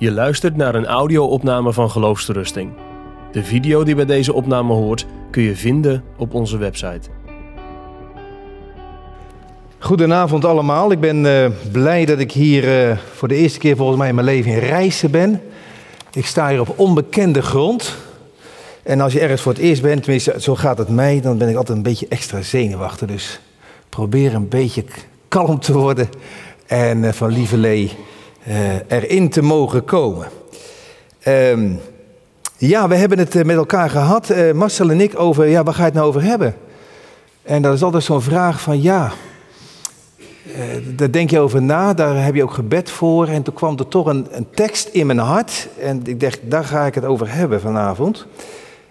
Je luistert naar een audio-opname van Geloofsterusting. De video die bij deze opname hoort kun je vinden op onze website. Goedenavond allemaal. Ik ben eh, blij dat ik hier eh, voor de eerste keer volgens mij in mijn leven in Rijssen ben. Ik sta hier op onbekende grond. En als je ergens voor het eerst bent, tenminste zo gaat het mij, dan ben ik altijd een beetje extra zenuwachtig. Dus probeer een beetje kalm te worden en eh, van lieverlee erin te mogen komen. Ehm, ja, we hebben het eh, met elkaar gehad, eh, Marcel en ik, over, ja, waar ga je het nou over hebben? En dat is altijd zo'n vraag van, ja, eh, daar denk je over na, daar heb je ook gebed voor. En toen kwam er toch een, een tekst in mijn hart. En ik dacht, daar ga ik het over hebben vanavond.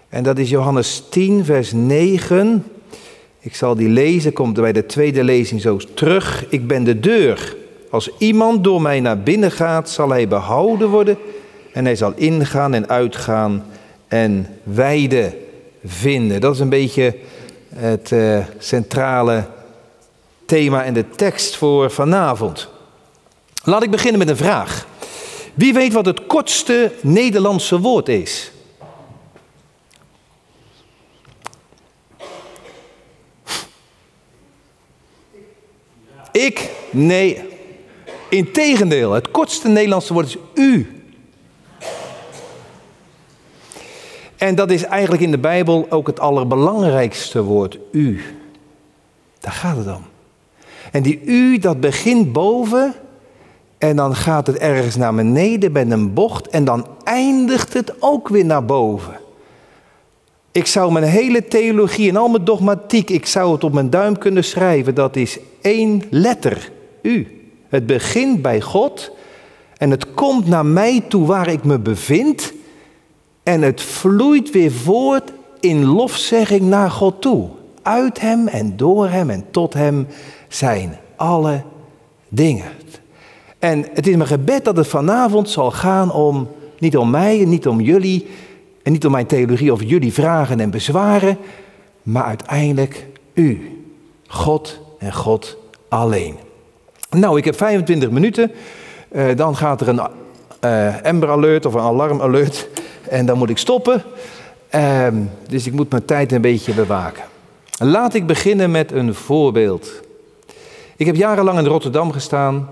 En dat is Johannes 10, vers 9. Ik zal die lezen, komt bij de tweede lezing zo terug. Ik ben de deur. Als iemand door mij naar binnen gaat, zal hij behouden worden. En hij zal ingaan en uitgaan en weide vinden. Dat is een beetje het eh, centrale thema en de tekst voor vanavond. Laat ik beginnen met een vraag. Wie weet wat het kortste Nederlandse woord is? Ik? Nee. Integendeel, het kortste Nederlandse woord is u. En dat is eigenlijk in de Bijbel ook het allerbelangrijkste woord, u. Daar gaat het om. En die u, dat begint boven en dan gaat het ergens naar beneden bij een bocht en dan eindigt het ook weer naar boven. Ik zou mijn hele theologie en al mijn dogmatiek, ik zou het op mijn duim kunnen schrijven. Dat is één letter, u. Het begint bij God en het komt naar mij toe waar ik me bevind. En het vloeit weer voort in lofzegging naar God toe. Uit Hem en door Hem en tot Hem zijn alle dingen. En het is mijn gebed dat het vanavond zal gaan om, niet om mij en niet om jullie, en niet om mijn theologie of jullie vragen en bezwaren, maar uiteindelijk u, God en God alleen. Nou, ik heb 25 minuten, eh, dan gaat er een eh, Amber Alert of een Alarm Alert en dan moet ik stoppen. Ehm, dus ik moet mijn tijd een beetje bewaken. Laat ik beginnen met een voorbeeld. Ik heb jarenlang in Rotterdam gestaan.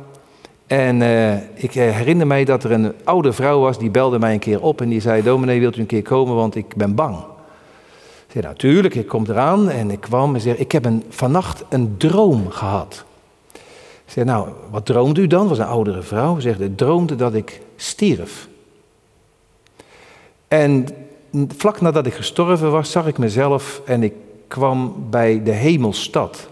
En eh, ik herinner mij dat er een oude vrouw was, die belde mij een keer op en die zei: Dominee, wilt u een keer komen, want ik ben bang. Ik zei: Natuurlijk, ik kom eraan. En ik kwam en zei: Ik heb vannacht een droom gehad. Zei: Nou, wat droomde u dan? Was een oudere vrouw. Ze zegt: Ik droomde dat ik stierf. En vlak nadat ik gestorven was, zag ik mezelf en ik kwam bij de hemelstad.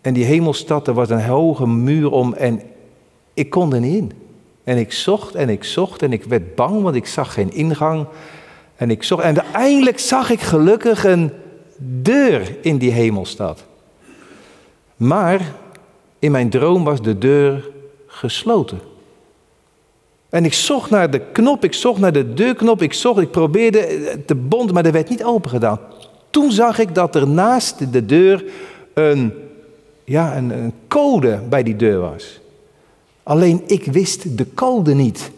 En die hemelstad, er was een hoge muur om en ik kon er niet in. En ik zocht en ik zocht en ik werd bang, want ik zag geen ingang. En ik zocht en uiteindelijk zag ik gelukkig een deur in die hemelstad. Maar in mijn droom was de deur gesloten. En ik zocht naar de knop, ik zocht naar de deurknop, ik zocht, ik probeerde te bonden, maar er werd niet open gedaan. Toen zag ik dat er naast de deur een, ja, een, een code bij die deur was. Alleen ik wist de code niet.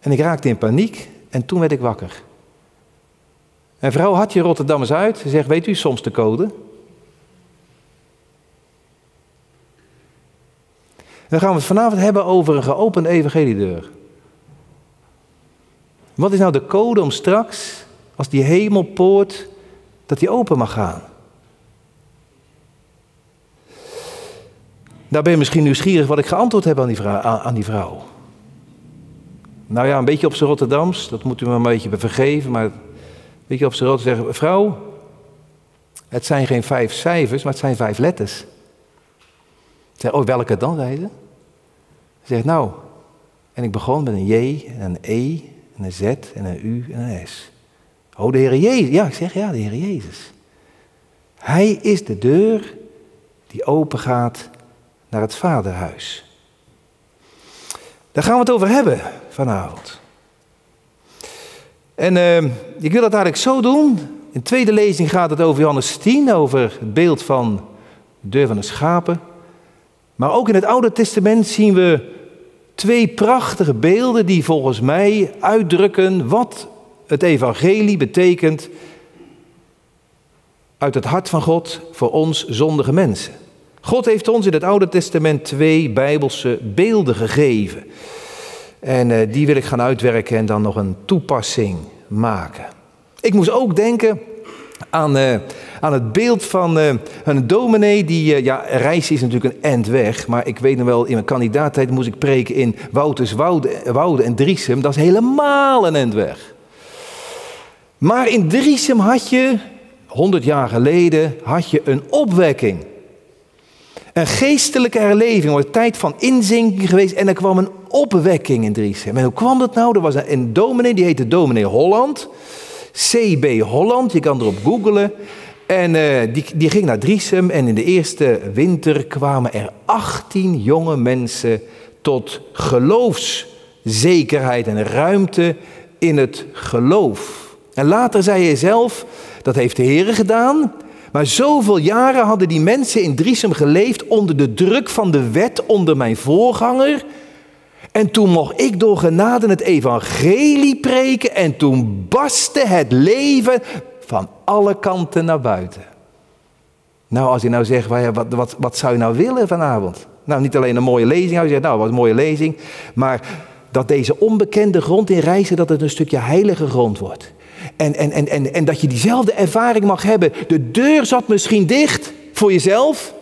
En ik raakte in paniek en toen werd ik wakker. En vrouw had je Rotterdammers uit. Ze zegt, weet u soms de code? Dan gaan we het vanavond hebben over een geopende evangeliedeur. Wat is nou de code om straks, als die hemelpoort, dat die open mag gaan? Daar ben je misschien nieuwsgierig wat ik geantwoord heb aan die, vrouw, aan die vrouw. Nou ja, een beetje op zijn Rotterdams, dat moet u me een beetje vergeven, maar een beetje op zijn Rotterdams zeggen, vrouw, het zijn geen vijf cijfers, maar het zijn vijf letters. Zeg, oh, welke dan, zei ze? Ze zegt, nou, en ik begon met een J en een E en een Z en een U en een S. Oh, de Heer Jezus. Ja, ik zeg, ja, de Heer Jezus. Hij is de deur die open gaat naar het vaderhuis. Daar gaan we het over hebben vanavond. En uh, ik wil dat eigenlijk zo doen. In de tweede lezing gaat het over Johannes 10, over het beeld van de deur van de schapen. Maar ook in het Oude Testament zien we Twee prachtige beelden die volgens mij uitdrukken wat het evangelie betekent uit het hart van God voor ons zondige mensen. God heeft ons in het Oude Testament twee bijbelse beelden gegeven. En uh, die wil ik gaan uitwerken en dan nog een toepassing maken. Ik moest ook denken aan, uh, aan het beeld van uh, een dominee die, ja, reis is natuurlijk een end weg, maar ik weet nog wel, in mijn kandidaattijd moest ik preken in Wouters, Woude, en Driesem, dat is helemaal een end weg. Maar in Driesem had je, 100 jaar geleden, had je een opwekking. Een geestelijke herleving, een tijd van inzinking geweest en er kwam een opwekking in Driesem. En hoe kwam dat nou? Er was een dominee, die heette dominee Holland. CB Holland, je kan erop googlen. En uh, die, die ging naar Driesem en in de eerste winter kwamen er 18 jonge mensen tot geloofszekerheid en ruimte in het geloof. En later zei hij zelf, dat heeft de Heer gedaan. Maar zoveel jaren hadden die mensen in Driesem geleefd onder de druk van de wet, onder mijn voorganger. En toen mocht ik door genade het evangelie preken en toen barstte het leven van alle kanten naar buiten. Nou, als je nou zegt, wat, wat, wat zou je nou willen vanavond? Nou, niet alleen een mooie lezing, je zegt, nou, wat een mooie lezing. Maar dat deze onbekende grond in reizen, dat het een stukje heilige grond wordt. En, en, en, en, en dat je diezelfde ervaring mag hebben. De deur zat misschien dicht voor jezelf.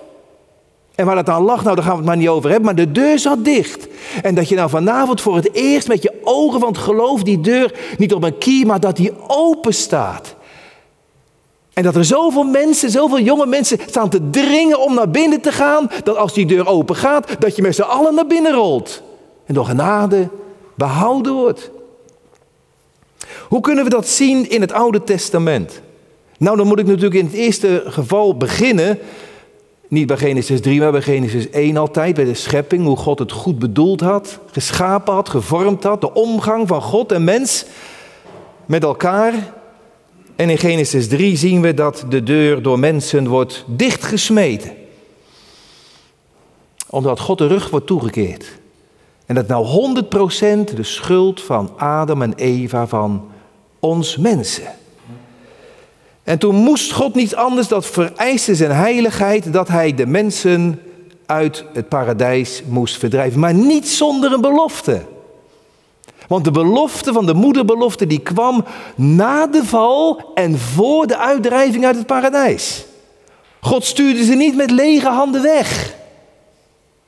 En waar het aan lag, nou daar gaan we het maar niet over hebben. Maar de deur zat dicht. En dat je nou vanavond voor het eerst met je ogen van het geloof die deur niet op een kie, maar dat die open staat. En dat er zoveel mensen, zoveel jonge mensen staan te dringen om naar binnen te gaan. Dat als die deur open gaat, dat je met z'n allen naar binnen rolt. En door genade behouden wordt. Hoe kunnen we dat zien in het Oude Testament? Nou, dan moet ik natuurlijk in het eerste geval beginnen. Niet bij Genesis 3, maar bij Genesis 1 altijd. Bij de schepping, hoe God het goed bedoeld had, geschapen had, gevormd had. De omgang van God en mens met elkaar. En in Genesis 3 zien we dat de deur door mensen wordt dichtgesmeten. Omdat God de rug wordt toegekeerd. En dat nou 100% de schuld van Adam en Eva van ons mensen. En toen moest God niet anders, dat vereiste zijn heiligheid, dat hij de mensen uit het paradijs moest verdrijven. Maar niet zonder een belofte. Want de belofte van de moederbelofte die kwam na de val en voor de uitdrijving uit het paradijs. God stuurde ze niet met lege handen weg.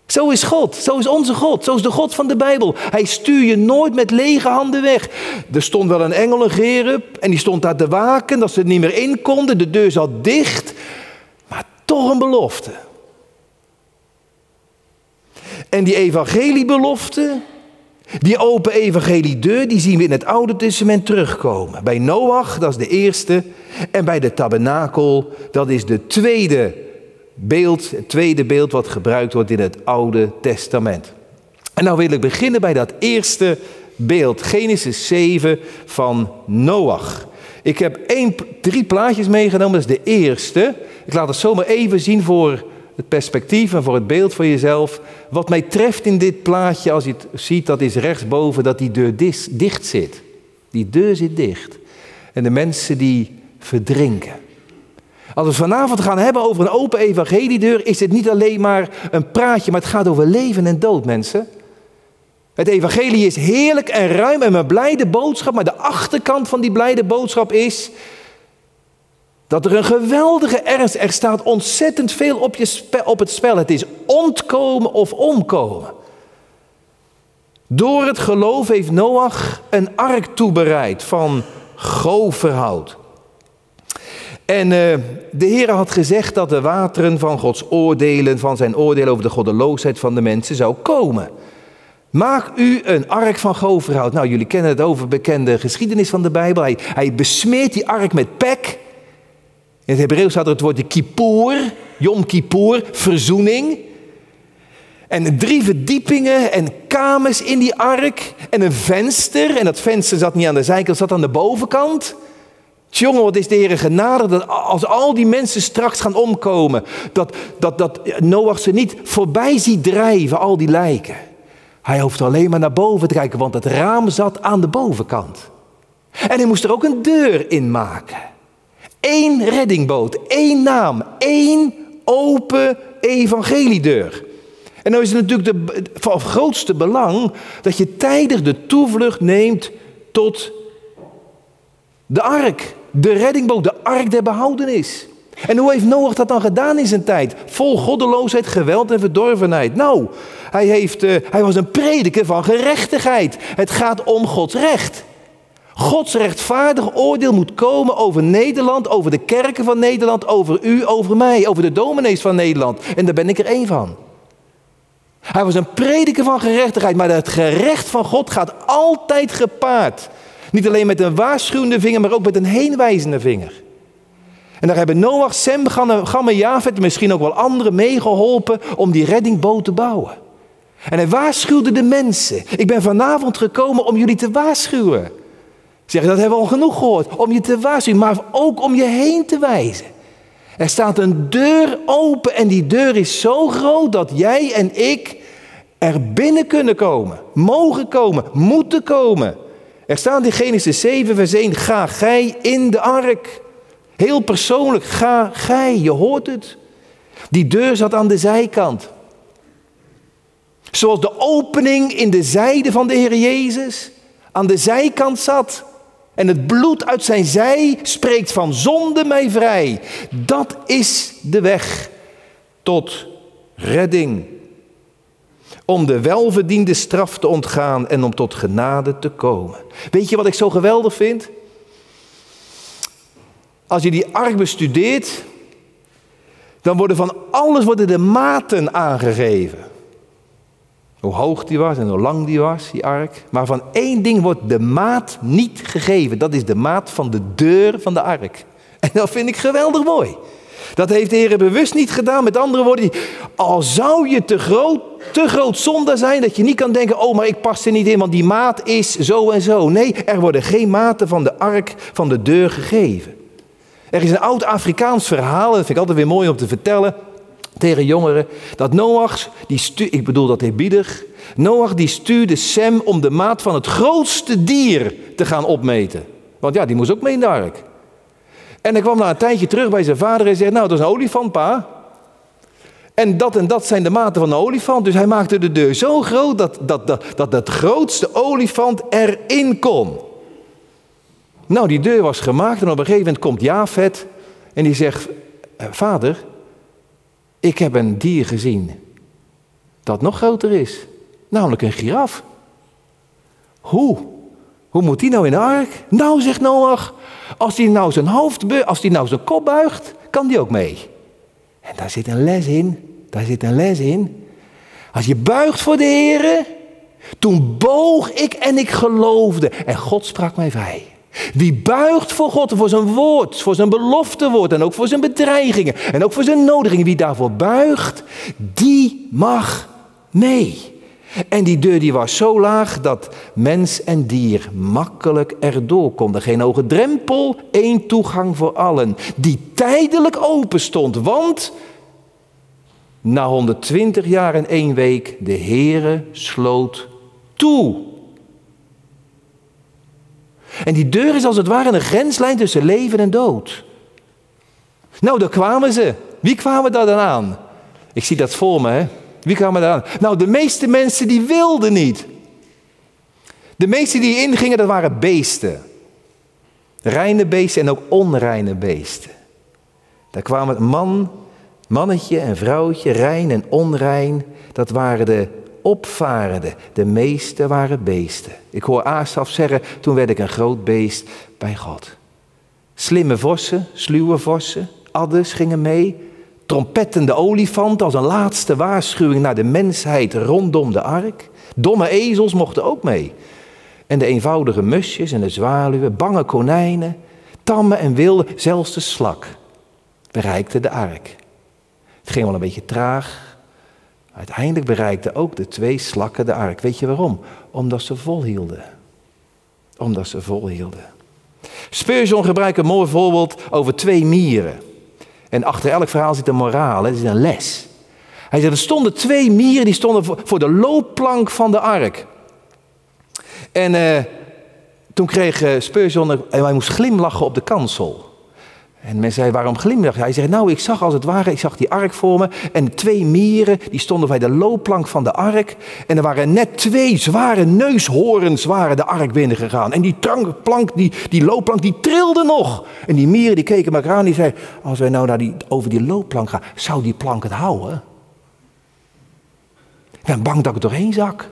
Zo is God, zo is onze God, zo is de God van de Bijbel. Hij stuurt je nooit met lege handen weg. Er stond wel een engel, een gerub, en die stond daar te waken dat ze er niet meer in konden. De deur zat dicht, maar toch een belofte. En die evangeliebelofte, die open evangeliedeur, die zien we in het Oude Testament terugkomen. Bij Noach, dat is de eerste, en bij de tabernakel, dat is de tweede beeld, het tweede beeld wat gebruikt wordt in het Oude Testament. En nou wil ik beginnen bij dat eerste beeld, Genesis 7 van Noach. Ik heb één, drie plaatjes meegenomen, dat is de eerste. Ik laat het zomaar even zien voor het perspectief en voor het beeld voor jezelf. Wat mij treft in dit plaatje, als je het ziet, dat is rechtsboven dat die deur dicht zit. Die deur zit dicht. En de mensen die verdrinken. Als we vanavond gaan hebben over een open evangeliedeur, is het niet alleen maar een praatje, maar het gaat over leven en dood, mensen. Het evangelie is heerlijk en ruim en een blijde boodschap, maar de achterkant van die blijde boodschap is dat er een geweldige ernst, er staat ontzettend veel op, je op het spel. Het is ontkomen of omkomen. Door het geloof heeft Noach een ark toebereid van goverhout. En uh, de Heer had gezegd dat de wateren van Gods oordelen, van zijn oordeel over de goddeloosheid van de mensen zou komen. Maak u een ark van goverhout. Nou, jullie kennen het overbekende geschiedenis van de Bijbel. Hij, besmeert die ark met pek. In het Hebreeuws staat er het woordje kippur, Yom Kippur, verzoening. En drie verdiepingen en kamers in die ark. En een venster. En dat venster zat niet aan de zijkant, zat aan de bovenkant. Jongen, wat is de Heer genade dat als al die mensen straks gaan omkomen, dat, dat, dat Noach ze niet voorbij ziet drijven, al die lijken. Hij hoefde alleen maar naar boven te kijken, want het raam zat aan de bovenkant. En hij moest er ook een deur in maken. Eén reddingboot, één naam, één open evangeliedeur. En nou is het natuurlijk de, van grootste belang dat je tijdig de toevlucht neemt tot de ark. De reddingboot, de ark der behoudenis. En hoe heeft Noach dat dan gedaan in zijn tijd? Vol goddeloosheid, geweld en verdorvenheid. Nou, hij, heeft, uh, hij was een prediker van gerechtigheid. Het gaat om Gods recht. Gods rechtvaardig oordeel moet komen over Nederland, over de kerken van Nederland, over u, over mij, over de dominees van Nederland. En daar ben ik er één van. Hij was een prediker van gerechtigheid, maar het gerecht van God gaat altijd gepaard. Niet alleen met een waarschuwende vinger, maar ook met een heenwijzende vinger. En daar hebben Noach, Sem, Gam en misschien ook wel anderen meegeholpen om die reddingboot te bouwen. En hij waarschuwde de mensen. Ik ben vanavond gekomen om jullie te waarschuwen. Zeg, dat hebben we al genoeg gehoord. Om je te waarschuwen, maar ook om je heen te wijzen. Er staat een deur open en die deur is zo groot dat jij en ik er binnen kunnen komen. Mogen komen, moeten komen. Er staat in Genesis 7, vers 1, ga gij in de ark. Heel persoonlijk, ga gij, je hoort het. Die deur zat aan de zijkant. Zoals de opening in de zijde van de Heer Jezus aan de zijkant zat. En het bloed uit zijn zij spreekt van zonde mij vrij. Dat is de weg tot redding. Om de welverdiende straf te ontgaan en om tot genade te komen. Weet je wat ik zo geweldig vind? Als je die ark bestudeert, dan worden van alles worden de maten aangegeven. Hoe hoog die was en hoe lang die was, die ark. Maar van één ding wordt de maat niet gegeven. Dat is de maat van de deur van de ark. En dat vind ik geweldig mooi. Dat heeft de Heer bewust niet gedaan. Met andere woorden, al zou je te groot, te groot zonde zijn dat je niet kan denken, oh maar ik pas er niet in, want die maat is zo en zo. Nee, er worden geen maten van de ark van de deur gegeven. Er is een oud Afrikaans verhaal, dat vind ik altijd weer mooi om te vertellen tegen jongeren, dat Noach, die ik bedoel dat eerbiedig, Noach die stuurde Sem om de maat van het grootste dier te gaan opmeten. Want ja, die moest ook mee in de ark. En hij kwam na een tijdje terug bij zijn vader en zei, nou dat is een olifant pa. En dat en dat zijn de maten van een olifant. Dus hij maakte de deur zo groot dat, dat, dat, dat het grootste olifant erin kon. Nou, die deur was gemaakt en op een gegeven moment komt Jafet en die zegt, eh, vader, ik heb een dier gezien dat nog groter is, namelijk een giraf. Hoe? Hoe moet die nou in de ark? Nou, zegt Noach, als hij nou zijn hoofd, als hij nou zijn kop buigt, kan die ook mee. En daar zit een les in. Daar zit een les in. Als je buigt voor de Heer, toen boog ik en ik geloofde en God sprak mij vrij. Wie buigt voor God, voor zijn woord, voor zijn beloftewoord en ook voor zijn bedreigingen en ook voor zijn nodigingen. Wie daarvoor buigt, die mag mee. En die deur die was zo laag dat mens en dier makkelijk erdoor konden. Geen hoge drempel, één toegang voor allen. Die tijdelijk open stond, want na 120 jaar en één week de Heere sloot toe. En die deur is als het ware een grenslijn tussen leven en dood. Nou, daar kwamen ze. Wie kwamen daar dan aan? Ik zie dat voor me? Wie kwamen daar aan? Nou, de meeste mensen die wilden niet. De meesten die ingingen, dat waren beesten. Reine beesten en ook onreine beesten. Daar kwamen man, mannetje en vrouwtje, rein en onrein. Dat waren de opvarende. De meeste waren beesten. Ik hoor Asaf zeggen, toen werd ik een groot beest bij God. Slimme vossen, sluwe vossen, adders gingen mee. Trompettende olifant als een laatste waarschuwing naar de mensheid rondom de ark. Domme ezels mochten ook mee. En de eenvoudige musjes en de zwaluwen, bange konijnen, tamme en wilde, zelfs de slak bereikten de ark. Het ging wel een beetje traag, Uiteindelijk bereikten ook de twee slakken de ark. Weet je waarom? Omdat ze volhielden. Omdat ze volhielden. Spurgeon gebruikt een mooi voorbeeld over twee mieren. En achter elk verhaal zit een moraal, er zit een les. Hij zegt, er stonden twee mieren, die stonden voor de loopplank van de ark. En uh, toen kreeg uh, en hij moest glimlachen op de kansel. En mensen zeiden, waarom glimlach Hij zegt, nou, ik zag als het ware, ik zag die ark voor me. En twee mieren, die stonden bij de loopplank van de ark. En er waren net twee zware neushorens waren de ark binnengegaan. En die plank, die, die loopplank, die trilde nog. En die mieren, die keken elkaar aan, die zeiden, als wij nou naar die, over die loopplank gaan, zou die plank het houden? Ik ben bang dat ik er doorheen zak.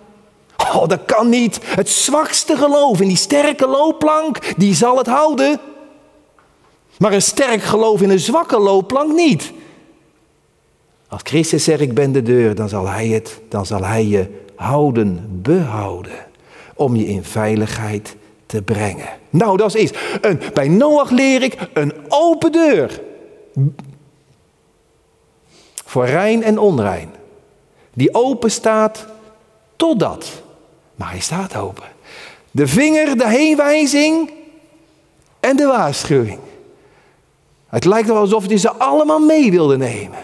Oh, dat kan niet. Het zwakste geloof in die sterke loopplank, die zal het houden. Maar een sterk geloof in een zwakke loopplank niet. Als Christus zegt ik ben de deur, dan zal hij het, dan zal hij je houden, behouden. Om je in veiligheid te brengen. Nou, dat is een, bij Noach leer ik een open deur. Voor rein en onrein. Die open staat totdat. Maar hij staat open. De vinger, de heenwijzing en de waarschuwing. Het lijkt wel alsof hij ze allemaal mee wilde nemen.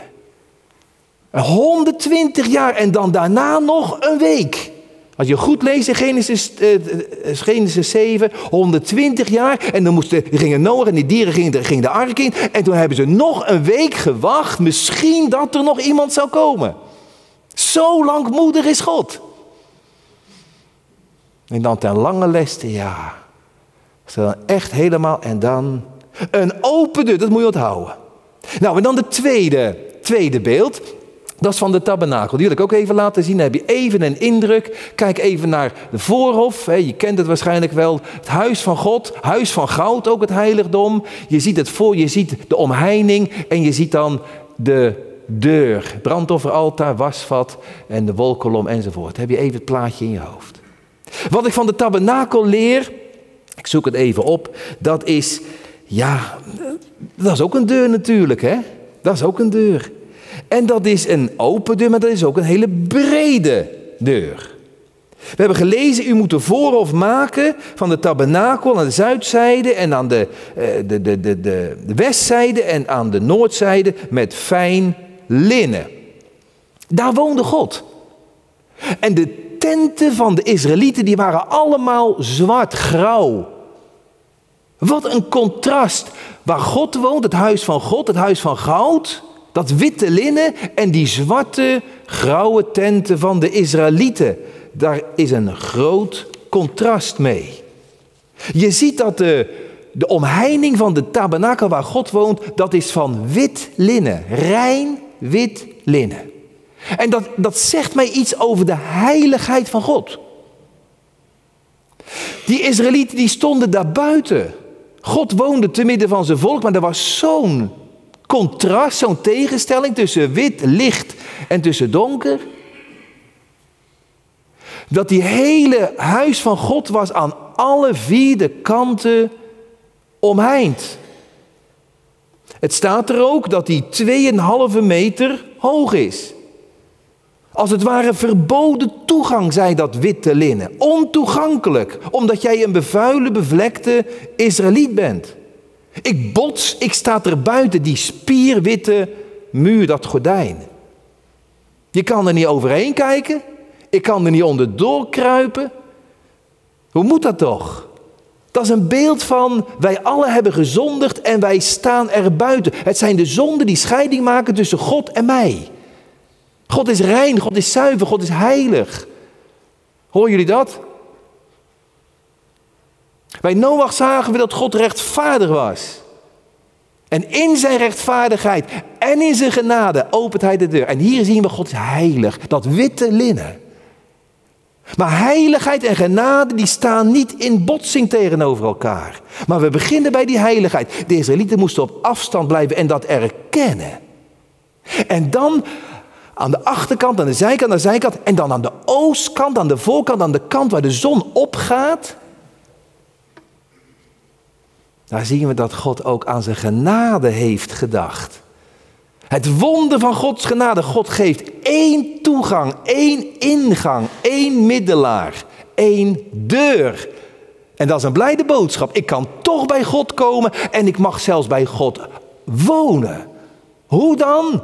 120 jaar en dan daarna nog een week. Als je goed leest in Genesis, uh, Genesis 7, 120 jaar. En dan moesten, gingen Noach en die dieren gingen, gingen de ark in. En toen hebben ze nog een week gewacht. Misschien dat er nog iemand zou komen. Zo langmoedig is God. En dan ten lange leste, ja. dan echt helemaal en dan een open deur, dat moet je onthouden. Nou, en dan de tweede, tweede beeld. Dat is van de tabernakel. Die wil ik ook even laten zien. Dan heb je even een indruk. Kijk even naar de voorhof. Je kent het waarschijnlijk wel. Het huis van God. Huis van goud, ook het heiligdom. Je ziet het voor, je ziet de omheining. En je ziet dan de deur. Brandofferaltaar, wasvat en de wolkolom enzovoort. heb je even het plaatje in je hoofd. Wat ik van de tabernakel leer. Ik zoek het even op. Dat is ja, dat is ook een deur natuurlijk, hè? Dat is ook een deur. En dat is een open deur, maar dat is ook een hele brede deur. We hebben gelezen, u moet de voorhof maken van de tabernakel aan de zuidzijde en aan de, de, de, de, de, de westzijde en aan de noordzijde met fijn linnen. Daar woonde God. En de tenten van de Israëlieten die waren allemaal zwart-grauw. Wat een contrast. Waar God woont, het huis van God, het huis van goud, dat witte linnen en die zwarte, grauwe tenten van de Israëlieten. Daar is een groot contrast mee. Je ziet dat de, de omheining van de tabernakel waar God woont, dat is van wit linnen, rein wit linnen. En dat, dat zegt mij iets over de heiligheid van God. Die Israëlieten die stonden daar buiten. God woonde te midden van zijn volk, maar er was zo'n contrast, zo'n tegenstelling tussen wit, licht en tussen donker. Dat die hele huis van God was aan alle vier de kanten omheind. Het staat er ook dat die 2,5 meter hoog is. Als het ware verboden toegang, zei dat witte linnen. Ontoegankelijk, omdat jij een bevuile, bevlekte Israëliet bent. Ik bots, ik sta er buiten die spierwitte muur, dat gordijn. Je kan er niet overheen kijken. Ik kan er niet onderdoor kruipen. Hoe moet dat toch? Dat is een beeld van wij alle hebben gezondigd en wij staan er buiten. Het zijn de zonden die scheiding maken tussen God en mij. God is rein, God is zuiver, God is heilig. Horen jullie dat? Bij Noach zagen we dat God rechtvaardig was. En in zijn rechtvaardigheid en in zijn genade opent hij de deur. En hier zien we God is heilig, dat witte linnen. Maar heiligheid en genade die staan niet in botsing tegenover elkaar. Maar we beginnen bij die heiligheid. De Israëlieten moesten op afstand blijven en dat erkennen. En dan aan de achterkant, aan de zijkant, aan de zijkant. En dan aan de oostkant, aan de voorkant, aan de kant waar de zon opgaat. Daar zien we dat God ook aan zijn genade heeft gedacht. Het wonder van Gods genade. God geeft één toegang, één ingang, één middelaar, één deur. En dat is een blijde boodschap. Ik kan toch bij God komen en ik mag zelfs bij God wonen. Hoe dan?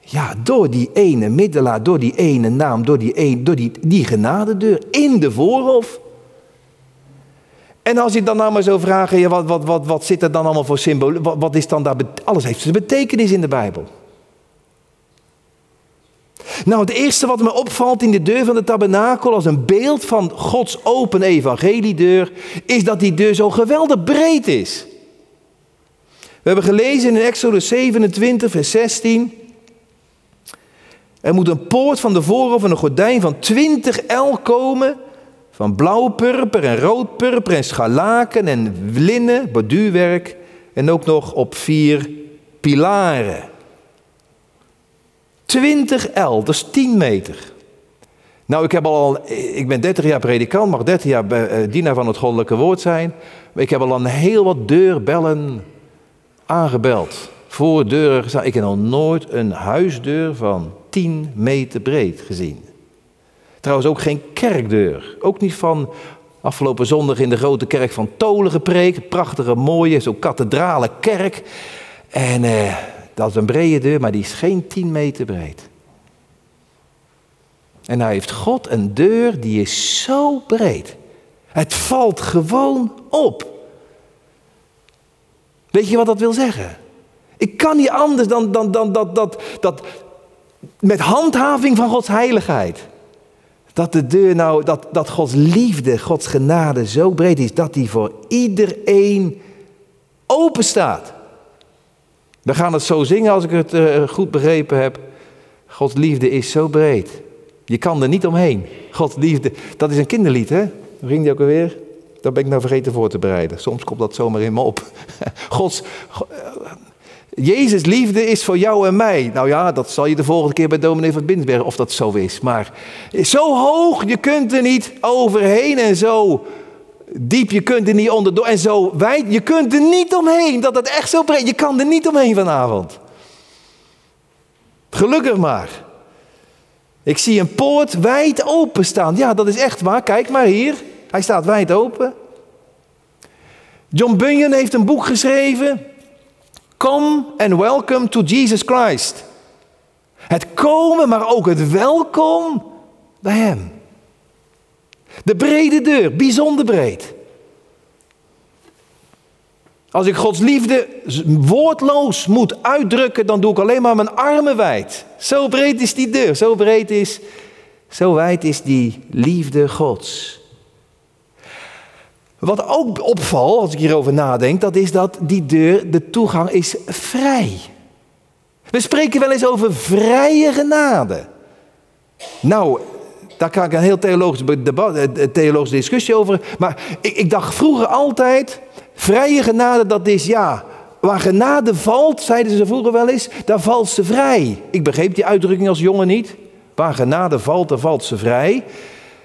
Ja, door die ene middelaar, door die ene naam, door die, een, door die, die genadedeur in de voorhof. En als je dan nou maar zou vragen, ja, wat, wat, wat, wat zit er dan allemaal voor symbool? Wat, wat is dan daar? Alles heeft zijn betekenis in de Bijbel. Nou, het eerste wat me opvalt in de deur van de tabernakel als een beeld van Gods open evangeliedeur, is dat die deur zo geweldig breed is. We hebben gelezen in Exodus 27, vers 16. Er moet een poort van de voorhof en een gordijn van 20 el komen. Van blauwpurper en roodpurper en scharlaken en linnen, borduurwerk. En ook nog op vier pilaren. 20 L, dat is 10 meter. Nou, ik, heb al, ik ben 30 jaar predikant, mag 30 jaar eh, dienaar van het goddelijke woord zijn. Maar ik heb al een heel wat deurbellen aangebeld. Voor deuren. Ik heb nog nooit een huisdeur van 10 meter breed gezien. Trouwens ook geen kerkdeur. Ook niet van afgelopen zondag in de grote kerk van Tolen gepreekt. Prachtige, mooie, zo'n kathedrale kerk. En eh, dat is een brede deur, maar die is geen 10 meter breed. En nou heeft God een deur die is zo breed. Het valt gewoon op. Weet je wat dat wil zeggen? Ik kan niet anders dan, dan, dan dat, dat, dat met handhaving van Gods heiligheid. Dat de deur nou, dat, dat Gods liefde, Gods genade zo breed is dat die voor iedereen open staat. We gaan het zo zingen als ik het uh, goed begrepen heb. Gods liefde is zo breed. Je kan er niet omheen. Gods liefde, dat is een kinderlied hè? Hoe die ook alweer? Daar ben ik nou vergeten voor te bereiden. Soms komt dat zomaar in me op. Gods, Jezus liefde is voor jou en mij. Nou ja, dat zal je de volgende keer bij dominee van Binsberg of dat zo is. Maar zo hoog, je kunt er niet overheen en zo diep, je kunt er niet onderdoor. En zo wijd, je kunt er niet omheen. Dat het echt zo breed, je kan er niet omheen vanavond. Gelukkig maar. Ik zie een poort wijd open staan. Ja, dat is echt waar. Kijk maar hier. Hij staat wijd open. John Bunyan heeft een boek geschreven. Come and welcome to Jesus Christ. Het komen, maar ook het welkom bij Hem. De brede deur, bijzonder breed. Als ik Gods liefde woordloos moet uitdrukken, dan doe ik alleen maar mijn armen wijd. Zo breed is die deur, zo breed is, zo wijd is die liefde Gods. Wat ook opvalt, als ik hierover nadenk, dat is dat die deur, de toegang is vrij. We spreken wel eens over vrije genade. Nou, daar kan ik een heel theologische, debat, eh, theologische discussie over. Maar ik, ik dacht vroeger altijd, vrije genade, dat is ja, waar genade valt, zeiden ze vroeger wel eens, daar valt ze vrij. Ik begreep die uitdrukking als jongen niet. Waar genade valt, daar valt ze vrij.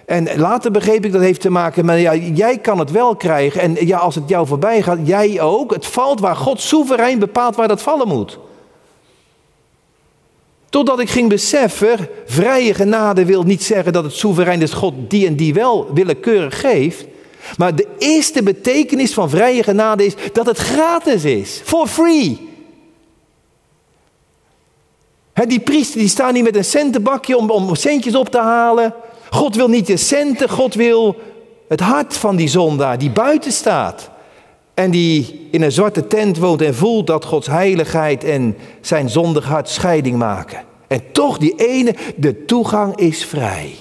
En later begreep ik dat heeft te maken met, ja, jij kan het wel krijgen. En ja, als het jou voorbij gaat, jij ook. Het valt waar God soeverein bepaalt waar dat vallen moet. Totdat ik ging beseffen, vrije genade wil niet zeggen dat het soeverein is God die en die wel willekeurig geeft. Maar de eerste betekenis van vrije genade is dat het gratis is. For free. die priester die staan niet met een centenbakje om, om centjes op te halen. God wil niet je centen, God wil het hart van die zondaar die buiten staat. En die in een zwarte tent woont en voelt dat Gods heiligheid en zijn zondig hart scheiding maken. En toch die ene, de toegang is vrij.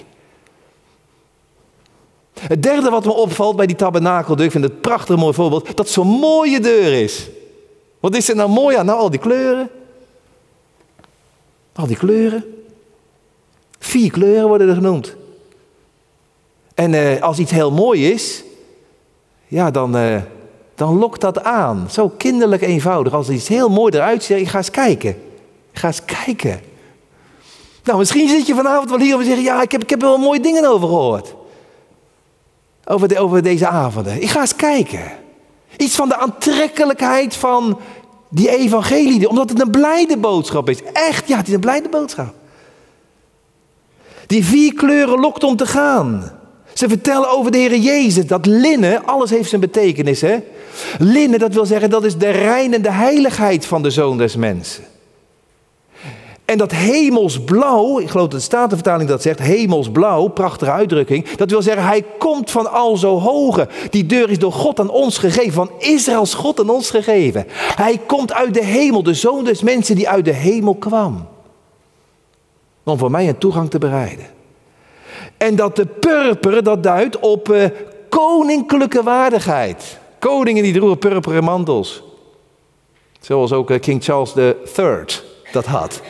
Het derde wat me opvalt bij die tabernakeldeur, ik vind het een prachtig mooi voorbeeld, dat zo'n mooie deur is. Wat is er nou mooi aan? Nou, al die kleuren. Al die kleuren. Vier kleuren worden er genoemd. En eh, als iets heel mooi is, ja, dan, eh, dan lokt dat aan. Zo kinderlijk eenvoudig. Als iets heel mooi eruit ziet, ik ga eens kijken. Ik ga eens kijken. Nou, misschien zit je vanavond wel hier en zeggen, ja, ik heb, ik heb er wel mooie dingen over gehoord. Over, de, over deze avonden. Ik ga eens kijken. Iets van de aantrekkelijkheid van die evangelie. Omdat het een blijde boodschap is. Echt, ja, het is een blijde boodschap. Die vier kleuren lokt om te gaan. Ze vertellen over de Heer Jezus. Dat linnen, alles heeft zijn betekenis. Hè? Linnen, dat wil zeggen, dat is de reinende heiligheid van de Zoon des Mensen. En dat hemelsblauw, ik geloof dat de Statenvertaling dat zegt, hemelsblauw, prachtige uitdrukking. Dat wil zeggen, hij komt van al zo hoge. Die deur is door God aan ons gegeven, van Israëls God aan ons gegeven. Hij komt uit de hemel, de zoon des mensen die uit de hemel kwam. Om voor mij een toegang te bereiden. En dat de purper, dat duidt op uh, koninklijke waardigheid. Koningen die droegen purperen mantels. Zoals ook uh, King Charles III dat had.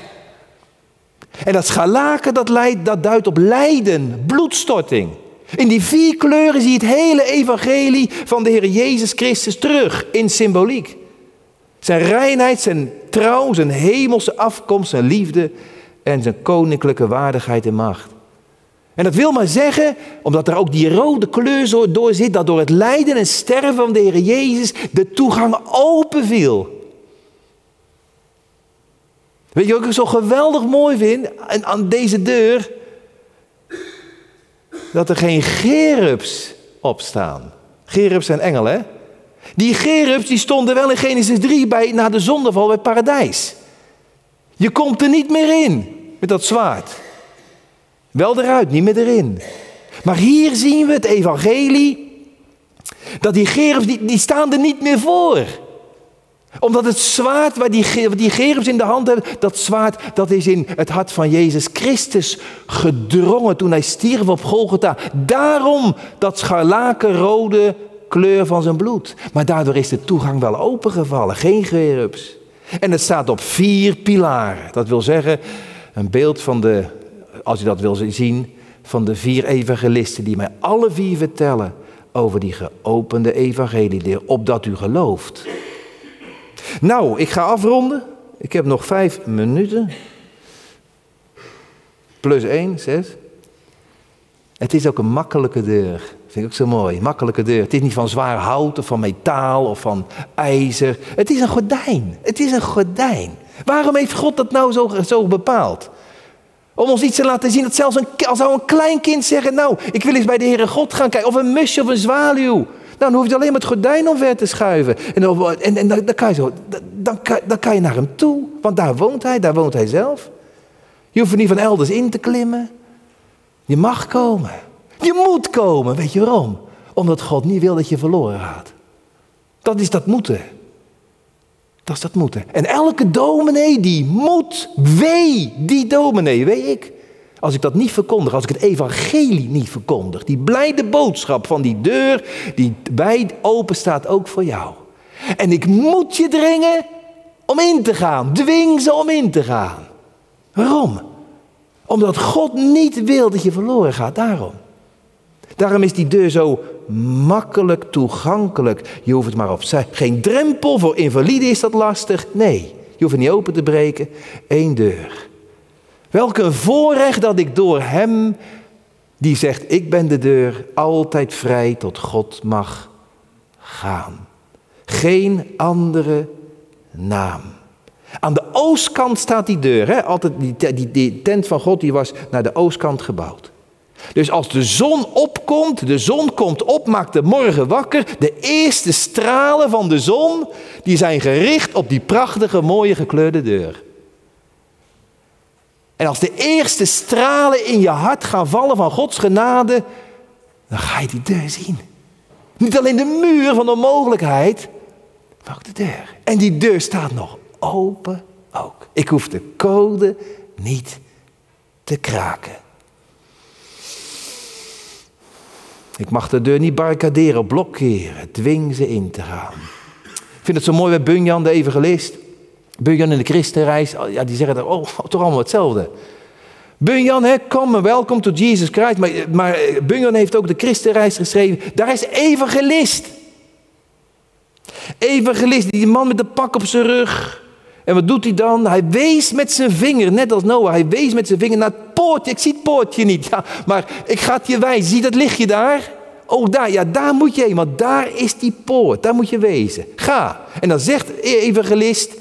En dat scharlaken, dat, dat duidt op lijden, bloedstorting. In die vier kleuren zie je het hele evangelie van de Heer Jezus Christus terug in symboliek. Zijn reinheid, zijn trouw, zijn hemelse afkomst, zijn liefde en zijn koninklijke waardigheid en macht. En dat wil maar zeggen, omdat er ook die rode kleur door zit, dat door het lijden en sterven van de Heer Jezus de toegang open viel. Weet je wat ik zo geweldig mooi vind aan deze deur? Dat er geen gerubs op staan. Gerubs zijn engelen, hè? Die gerubs die stonden wel in Genesis 3 bij, na de zondeval bij paradijs. Je komt er niet meer in met dat zwaard. Wel eruit, niet meer erin. Maar hier zien we het evangelie. Dat die gerubs, die, die staan er niet meer voor omdat het zwaard waar die, die gerubs in de hand hebben, dat zwaard dat is in het hart van Jezus Christus gedrongen toen hij stierf op Golgotha. Daarom dat scharlakenrode kleur van zijn bloed. Maar daardoor is de toegang wel opengevallen, geen gerubs. En het staat op vier pilaren. Dat wil zeggen, een beeld van de, als je dat wil zien, van de vier evangelisten die mij alle vier vertellen over die geopende evangelie, opdat u gelooft. Nou, ik ga afronden. Ik heb nog vijf minuten. Plus één, zes. Het is ook een makkelijke deur. Vind ik ook zo mooi. Makkelijke deur. Het is niet van zwaar hout of van metaal of van ijzer. Het is een gordijn. Het is een gordijn. Waarom heeft God dat nou zo, zo bepaald? Om ons iets te laten zien dat zelfs een, als zou een klein kind zeggen: Nou, ik wil eens bij de Heere God gaan kijken. Of een musje of een zwaluw. Nou, dan hoef je alleen maar het gordijn omver te schuiven. En, dan, kan je zo, dan kan je naar hem toe. Want daar woont hij, daar woont hij zelf. Je hoeft er niet van elders in te klimmen. Je mag komen. Je moet komen. Weet je waarom? Omdat God niet wil dat je verloren gaat. Dat is dat moeten. Dat is dat moeten. En elke dominee die moet, wee die dominee, weet ik. Als ik dat niet verkondig, als ik het evangelie niet verkondig, die blijde boodschap van die deur die wijd open staat ook voor jou. En ik moet je dringen om in te gaan. Dwing ze om in te gaan. Waarom? Omdat God niet wil dat je verloren gaat. Daarom. Daarom is die deur zo makkelijk toegankelijk. Je hoeft het maar op zijn. Geen drempel, voor invalide is dat lastig. Nee, je hoeft het niet open te breken. Eén deur. Welk een voorrecht dat ik door Hem, die zegt, ik ben de deur, altijd vrij tot God mag gaan. Geen andere naam. Aan de oostkant staat die deur. Hè? Altijd die, die, die tent van God die was naar de oostkant gebouwd. Dus als de zon opkomt, de zon komt op, maakt de morgen wakker. De eerste stralen van de zon, die zijn gericht op die prachtige, mooie gekleurde deur. En als de eerste stralen in je hart gaan vallen van Gods genade, dan ga je die deur zien. Niet alleen de muur van de mogelijkheid, maar ook de deur. En die deur staat nog open ook. Ik hoef de code niet te kraken. Ik mag de deur niet barricaderen, blokkeren, dwing ze in te gaan. Ik vind het zo mooi bij Bunyan, de evangelist. Bunyan in de christenreis, oh, ja, die zeggen dan, oh, toch allemaal hetzelfde. Bunyan, hè, come welcome to Jesus Christ. Maar, maar Bunyan heeft ook de christenreis geschreven. Daar is evangelist. Evangelist, die man met de pak op zijn rug. En wat doet hij dan? Hij wees met zijn vinger, net als Noah. Hij wees met zijn vinger naar poortje. Ik zie het poortje niet, ja, maar ik ga het je wijzen. Zie dat lichtje daar? Oh, daar, ja, daar moet je heen, want daar is die poort. Daar moet je wezen. Ga. En dan zegt evangelist,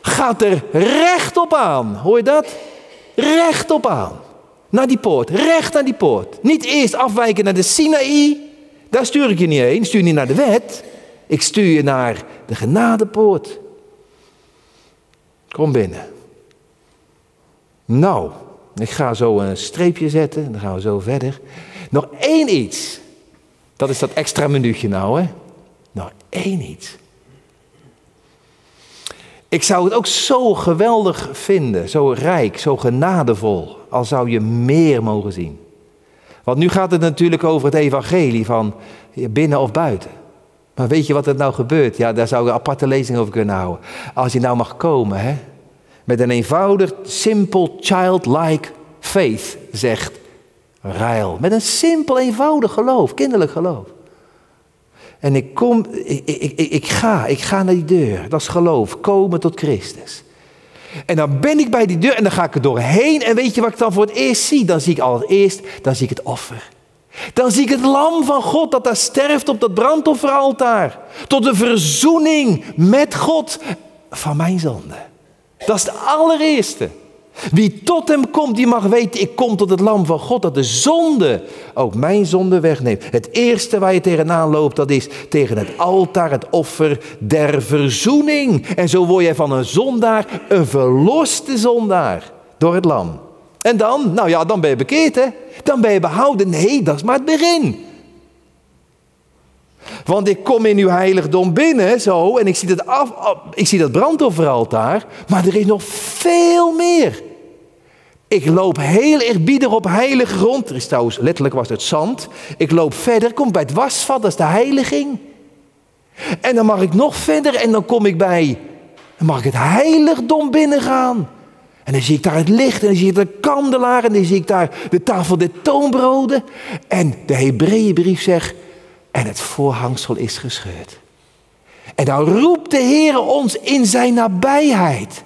gaat er rechtop aan. Hoor je dat? Rechtop aan. Naar die poort. Recht naar die poort. Niet eerst afwijken naar de Sinaï. Daar stuur ik je niet heen. Stuur je niet naar de wet. Ik stuur je naar de genadepoort. Kom binnen. Nou, ik ga zo een streepje zetten, dan gaan we zo verder. Nog één iets. Dat is dat extra minuutje nou, hè? Nog één iets. Ik zou het ook zo geweldig vinden, zo rijk, zo genadevol, al zou je meer mogen zien. Want nu gaat het natuurlijk over het evangelie van binnen of buiten. Maar weet je wat er nou gebeurt? Ja, daar zou ik een aparte lezing over kunnen houden. Als je nou mag komen, hè, met een eenvoudig, simpel, childlike faith, zegt Rijl. Met een simpel, eenvoudig geloof, kinderlijk geloof. En ik kom, ik, ik, ik, ik, ga, ik ga naar die deur. Dat is geloof, komen tot Christus. En dan ben ik bij die deur en dan ga ik er doorheen. En weet je wat ik dan voor het eerst zie? Dan zie ik allereerst, dan zie ik het offer. Dan zie ik het lam van God dat daar sterft op dat brandofferaltaar. Tot de verzoening met God van mijn zonde. Dat is de allereerste. Wie tot hem komt, die mag weten, ik kom tot het lam van God, dat de zonde ook mijn zonde wegneemt. Het eerste waar je tegenaan loopt, dat is tegen het altaar, het offer der verzoening. En zo word je van een zondaar een verloste zondaar door het lam. En dan, nou ja, dan ben je bekeerd hè. Dan ben je behouden. Nee, dat is maar het begin. Want ik kom in uw heiligdom binnen, zo, en ik zie dat, af, ik zie dat brandofferaltaar, maar er is nog veel meer. Ik loop heel eerbiedig op heilige grond. Er is trouwens, letterlijk was het zand. Ik loop verder, kom bij het wasvat, dat is de heiliging. En dan mag ik nog verder en dan kom ik bij, dan mag ik het heiligdom binnengaan. En dan zie ik daar het licht en dan zie ik de kandelaar en dan zie ik daar de tafel de toonbroden. En de Hebreeënbrief zegt, en het voorhangsel is gescheurd. En dan roept de Heer ons in zijn nabijheid.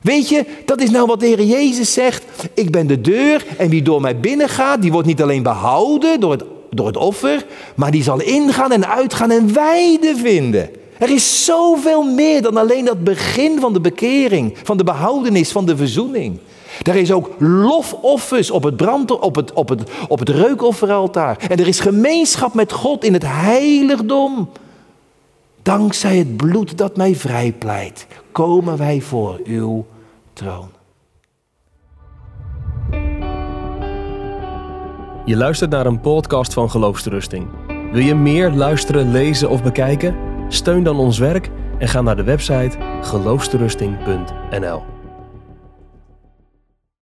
Weet je, dat is nou wat de Heer Jezus zegt. Ik ben de deur en wie door mij binnengaat, die wordt niet alleen behouden door het, door het offer, maar die zal ingaan en uitgaan en weide vinden. Er is zoveel meer dan alleen dat begin van de bekering, van de behoudenis, van de verzoening. Er is ook lofoffers op het, brand, op, het, op, het, op het reukofferaltaar. En er is gemeenschap met God in het heiligdom. Dankzij het bloed dat mij vrijpleit, komen wij voor uw troon. Je luistert naar een podcast van Geloofsterusting. Wil je meer luisteren, lezen of bekijken? Steun dan ons werk en ga naar de website geloofsterusting.nl.